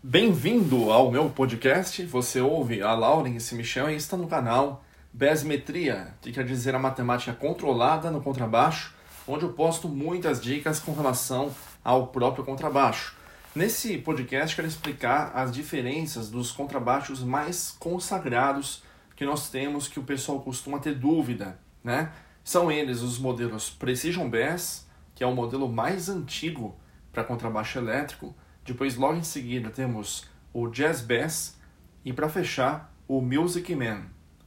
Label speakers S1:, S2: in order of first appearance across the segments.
S1: Bem-vindo ao meu podcast. Você ouve a Laurence Michel e está no canal Besmetria, que quer dizer a matemática controlada no contrabaixo, onde eu posto muitas dicas com relação ao próprio contrabaixo. Nesse podcast quero explicar as diferenças dos contrabaixos mais consagrados que nós temos que o pessoal costuma ter dúvida, né? São eles os modelos Precision Bass, que é o modelo mais antigo para contrabaixo elétrico, depois, logo em seguida, temos o Jazz Bass e, para fechar, o Music Man,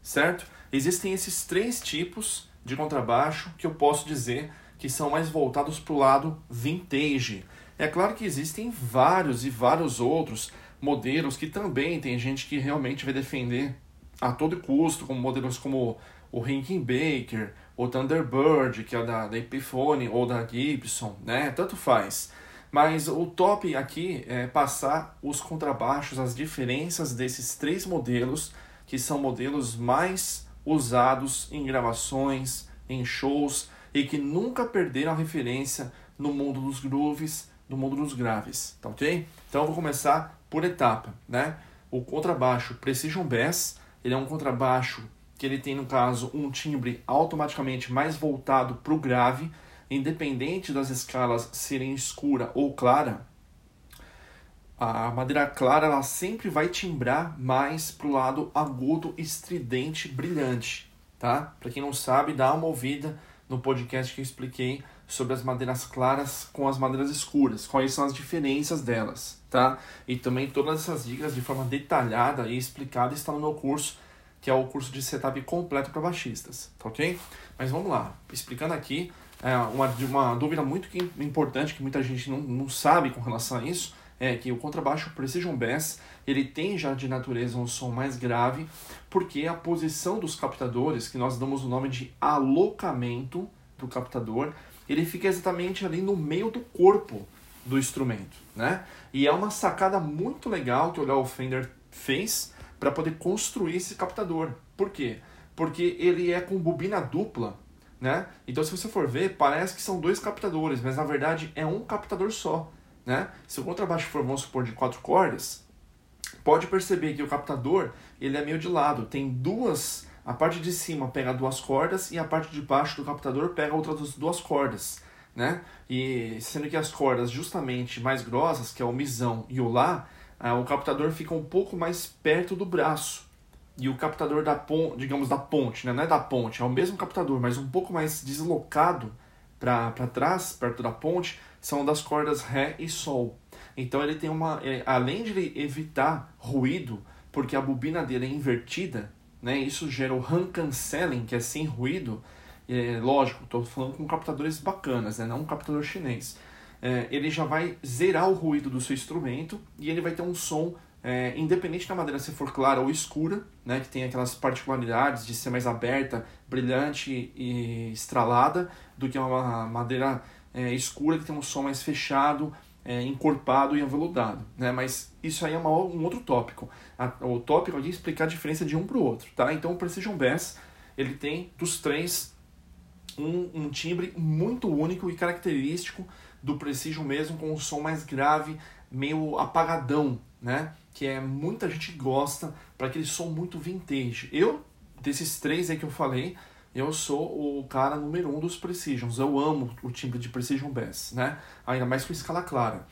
S1: certo? Existem esses três tipos de contrabaixo que eu posso dizer que são mais voltados para o lado vintage. É claro que existem vários e vários outros modelos que também tem gente que realmente vai defender a todo custo, como modelos como o Rickenbacker, o Thunderbird, que é da, da Epiphone ou da Gibson, né? Tanto faz. Mas o top aqui é passar os contrabaixos, as diferenças desses três modelos, que são modelos mais usados em gravações, em shows e que nunca perderam a referência no mundo dos grooves, no mundo dos graves, tá ok? Então eu vou começar por etapa, né? O contrabaixo Precision Bass, ele é um contrabaixo que ele tem no caso um timbre automaticamente mais voltado para o grave, independente das escalas serem escura ou clara, a madeira clara ela sempre vai timbrar mais para o lado agudo, estridente, brilhante, tá? Para quem não sabe, dá uma ouvida no podcast que eu expliquei sobre as madeiras claras com as madeiras escuras, quais são as diferenças delas, tá? E também todas essas dicas de forma detalhada e explicada estão no meu curso, que é o curso de setup completo para baixistas, tá ok? Mas vamos lá, explicando aqui, é, uma, uma dúvida muito importante que muita gente não, não sabe com relação a isso é que o contrabaixo Precision Bass ele tem já de natureza um som mais grave porque a posição dos captadores, que nós damos o nome de alocamento do captador, ele fica exatamente ali no meio do corpo do instrumento, né? E é uma sacada muito legal que o Léo Fender fez para poder construir esse captador. Por quê? Porque ele é com bobina dupla né? Então, se você for ver, parece que são dois captadores, mas na verdade é um captador só, né? Se o contrabaixo for, vamos supor, de quatro cordas, pode perceber que o captador ele é meio de lado, tem duas, a parte de cima pega duas cordas e a parte de baixo do captador pega outras duas cordas, né? E sendo que as cordas justamente mais grossas, que é o misão e o lá, ah, o captador fica um pouco mais perto do braço, e o captador da ponte, digamos da ponte, né? não é da ponte, é o mesmo captador, mas um pouco mais deslocado para trás, perto da ponte, são das cordas Ré e Sol. Então ele tem uma, é, além de ele evitar ruído, porque a bobina dele é invertida, né? Isso gera o RAM canceling, que é sem ruído. É, lógico, estou falando com captadores bacanas, né? não um captador chinês. É, ele já vai zerar o ruído do seu instrumento e ele vai ter um som é, independente da madeira se for clara ou escura, né, que tem aquelas particularidades de ser mais aberta, brilhante e estralada, do que uma madeira é, escura que tem um som mais fechado, é, encorpado e aveludado. Né? Mas isso aí é uma, um outro tópico. A, o tópico é explicar a diferença de um para o outro. Tá? Então o Precision Bass ele tem dos três um, um timbre muito único e característico do Precision mesmo, com um som mais grave, meio apagadão, né? Que é muita gente gosta para aquele som muito vintage. Eu, desses três aí que eu falei, eu sou o cara número um dos Precisions. Eu amo o timbre de Precision Bass, né? Ainda mais com escala clara.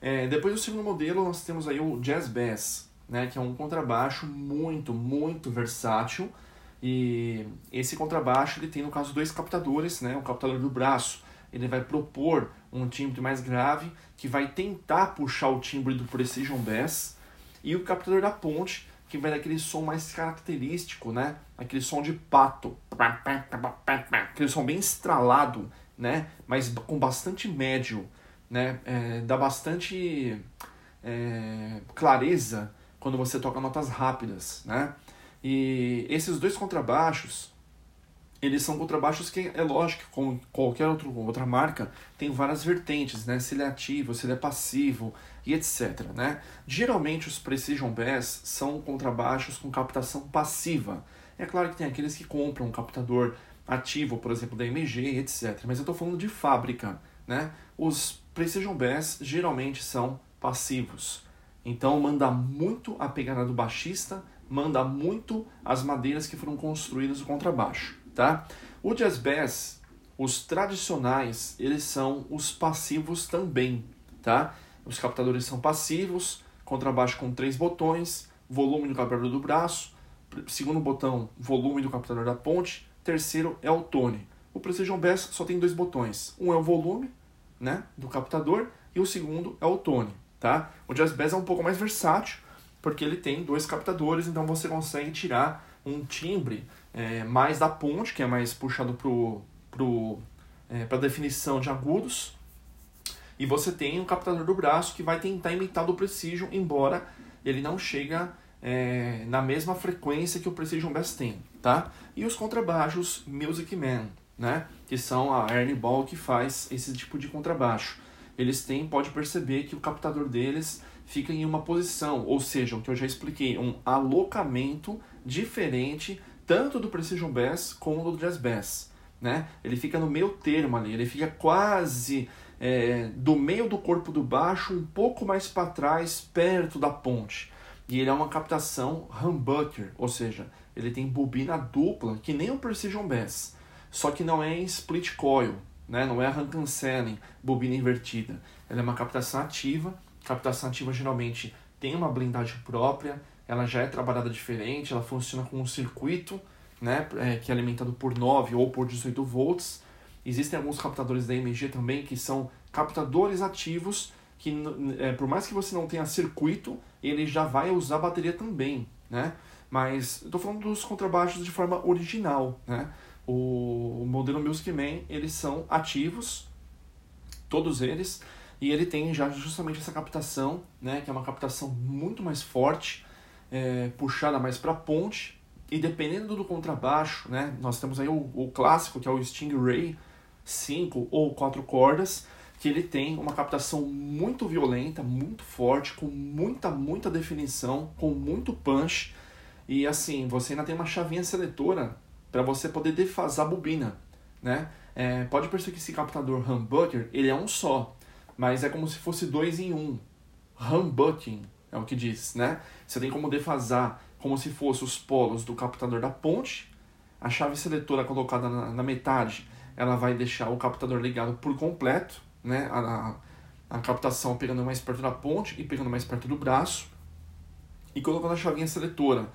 S1: É, depois do segundo modelo, nós temos aí o Jazz Bass, né? Que é um contrabaixo muito, muito versátil. E esse contrabaixo ele tem, no caso, dois captadores, né? O captador do braço ele vai propor um timbre mais grave que vai tentar puxar o timbre do Precision Bass, e o captador da ponte, que dar aquele som mais característico, né? Aquele som de pato. Aquele som bem estralado, né? Mas com bastante médio, né? É, dá bastante é, clareza quando você toca notas rápidas, né? E esses dois contrabaixos, eles são contrabaixos que, é lógico, como qualquer outro, outra marca, tem várias vertentes, né? Se ele é ativo, se ele é passivo e etc, né? Geralmente os Precision Bass são contrabaixos com captação passiva. É claro que tem aqueles que compram um captador ativo, por exemplo, da MG, etc. Mas eu estou falando de fábrica, né? Os Precision Bass geralmente são passivos. Então manda muito a pegada do baixista, manda muito as madeiras que foram construídas no contrabaixo, tá? O jazz bass, os tradicionais, eles são os passivos também, tá? Os captadores são passivos, contrabaixo com três botões, volume do captador do braço, segundo botão, volume do captador da ponte, terceiro é o tone. O Precision Bass só tem dois botões, um é o volume, né, do captador e o segundo é o tone, tá? O Jazz Bass é um pouco mais versátil, porque ele tem dois captadores, então você consegue tirar um timbre é, mais da ponte, que é mais puxado para pro, é, a definição de agudos, e você tem o captador do braço que vai tentar imitar do Precision, embora ele não chega é, na mesma frequência que o Precision Bass tem, tá? E os contrabaixos Music Man, né? Que são a Ernie Ball que faz esse tipo de contrabaixo. Eles têm, pode perceber que o captador deles fica em uma posição, ou seja, o que eu já expliquei, um alocamento diferente tanto do Precision Bass como do Jazz Bass, né? Ele fica no meio termo ali, ele fica quase é, do meio do corpo do baixo, um pouco mais para trás, perto da ponte. E ele é uma captação humbucker, ou seja, ele tem bobina dupla, que nem o Precision Bass, só que não é em split coil, né? não é Hankanselling, bobina invertida. Ela é uma captação ativa, captação ativa geralmente tem uma blindagem própria, ela já é trabalhada diferente, ela funciona com um circuito né, é, que é alimentado por 9 ou por 18 volts. Existem alguns captadores da MG também que são captadores ativos que é, por mais que você não tenha circuito, ele já vai usar bateria também, né? Mas estou falando dos contrabaixos de forma original, né? O, o modelo Music Man, eles são ativos, todos eles, e ele tem já justamente essa captação, né? Que é uma captação muito mais forte, é, puxada mais para ponte, e dependendo do contrabaixo, né? Nós temos aí o, o clássico, que é o Stingray 5 ou 4 cordas, que ele tem uma captação muito violenta, muito forte, com muita, muita definição, com muito punch. E assim, você ainda tem uma chavinha seletora para você poder defasar a bobina, né? É, pode perceber que esse captador humbucker, ele é um só, mas é como se fosse dois em um. Humbucking é o que diz, né? Você tem como defasar como se fosse os polos do captador da ponte, a chave seletora colocada na, na metade, ela vai deixar o captador ligado por completo, né, a, a captação pegando mais perto da ponte e pegando mais perto do braço. E colocando a chavinha seletora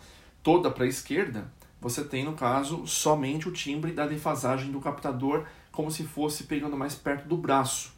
S1: toda para a esquerda, você tem, no caso, somente o timbre da defasagem do captador, como se fosse pegando mais perto do braço.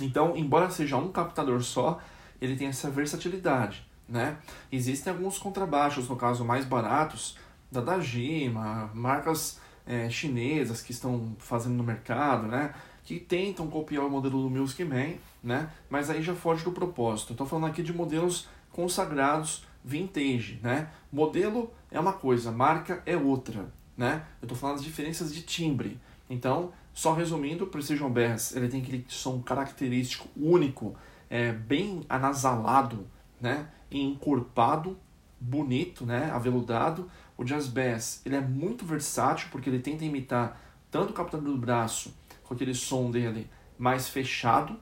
S1: Então, embora seja um captador só, ele tem essa versatilidade. Né? Existem alguns contrabaixos, no caso, mais baratos, da Dajima, marcas é, chinesas que estão fazendo no mercado, né? que tentam copiar o modelo do Music Man, né? Mas aí já foge do propósito. Estou falando aqui de modelos consagrados vintage, né? Modelo é uma coisa, marca é outra, né? Eu estou falando das diferenças de timbre. Então, só resumindo, o Precision Bass ele tem aquele som característico único, é, bem anasalado, né? Encorpado, bonito, né? Aveludado. O Jazz Bass ele é muito versátil porque ele tenta imitar tanto o captador do braço com aquele som dele mais fechado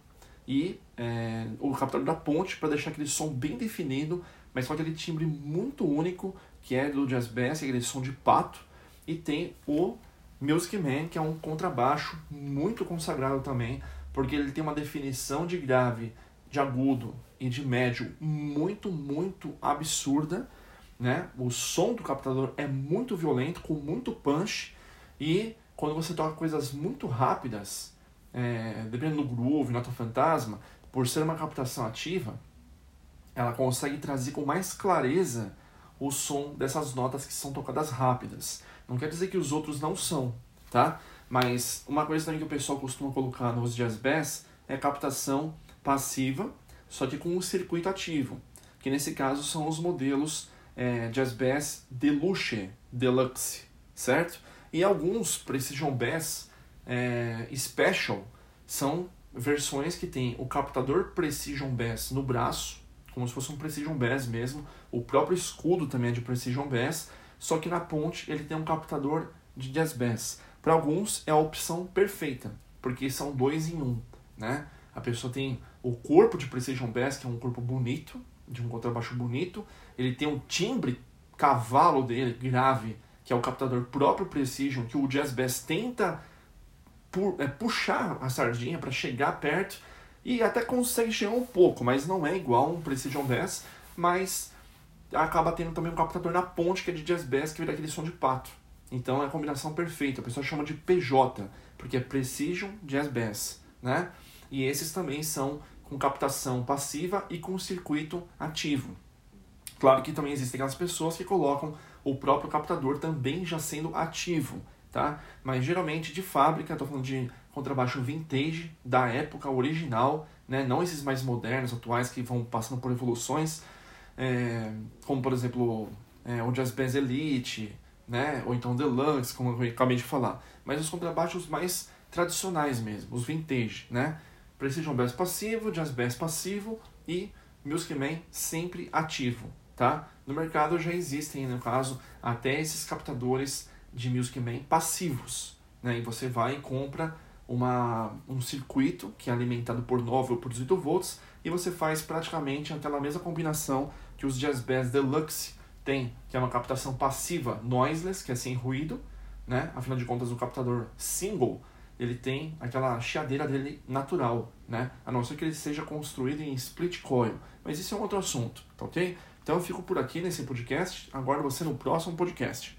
S1: e é, o captador da ponte para deixar aquele som bem definido, mas com aquele timbre muito único que é do jazz bass, aquele som de pato, e tem o Music Man, que é um contrabaixo muito consagrado também, porque ele tem uma definição de grave, de agudo e de médio muito, muito absurda, né? O som do captador é muito violento, com muito punch e quando você toca coisas muito rápidas, é, dependendo do groove, nota fantasma, por ser uma captação ativa, ela consegue trazer com mais clareza o som dessas notas que são tocadas rápidas. Não quer dizer que os outros não são, tá? Mas uma coisa também que o pessoal costuma colocar nos jazz bass é captação passiva, só que com um circuito ativo, que nesse caso são os modelos é, jazz bass deluxe, deluxe, certo? E alguns Precision Bass é, Special são versões que tem o captador Precision Bass no braço, como se fosse um Precision Bass mesmo. O próprio escudo também é de Precision Bass, só que na ponte ele tem um captador de Jazz Bass. Para alguns é a opção perfeita, porque são dois em um, né? A pessoa tem o corpo de Precision Bass, que é um corpo bonito, de um contrabaixo bonito. Ele tem um timbre cavalo dele, grave, que é o captador próprio Precision, que o Jazz Bass tenta pu é, puxar a sardinha para chegar perto e até consegue chegar um pouco, mas não é igual um Precision Bass, mas acaba tendo também um captador na ponte que é de Jazz Bass, que vira aquele som de pato. Então é a combinação perfeita, o pessoal chama de PJ, porque é Precision Jazz Bass, né? E esses também são com captação passiva e com circuito ativo. Claro que também existem aquelas pessoas que colocam o próprio captador também já sendo ativo, tá? Mas geralmente de fábrica, estou falando de contrabaixo vintage, da época original, né? não esses mais modernos, atuais, que vão passando por evoluções, é, como por exemplo é, o Jazz Bass Elite, né? ou então Deluxe, como eu acabei de falar. Mas os contrabaixos mais tradicionais mesmo, os vintage, né? Precision Bass passivo, Jazz Bass passivo e Music Man sempre ativo, tá? No mercado já existem, no caso, até esses captadores de Music Man passivos, né? E você vai e compra uma, um circuito que é alimentado por 9 ou por 18 volts e você faz praticamente aquela mesma combinação que os Jazz Bass Deluxe tem, que é uma captação passiva noiseless, que é sem ruído, né? Afinal de contas, o captador single ele tem aquela chiadeira dele natural, né? A não ser que ele seja construído em split coil. Mas isso é um outro assunto, tá ok? Então eu fico por aqui nesse podcast. Aguardo você no próximo podcast.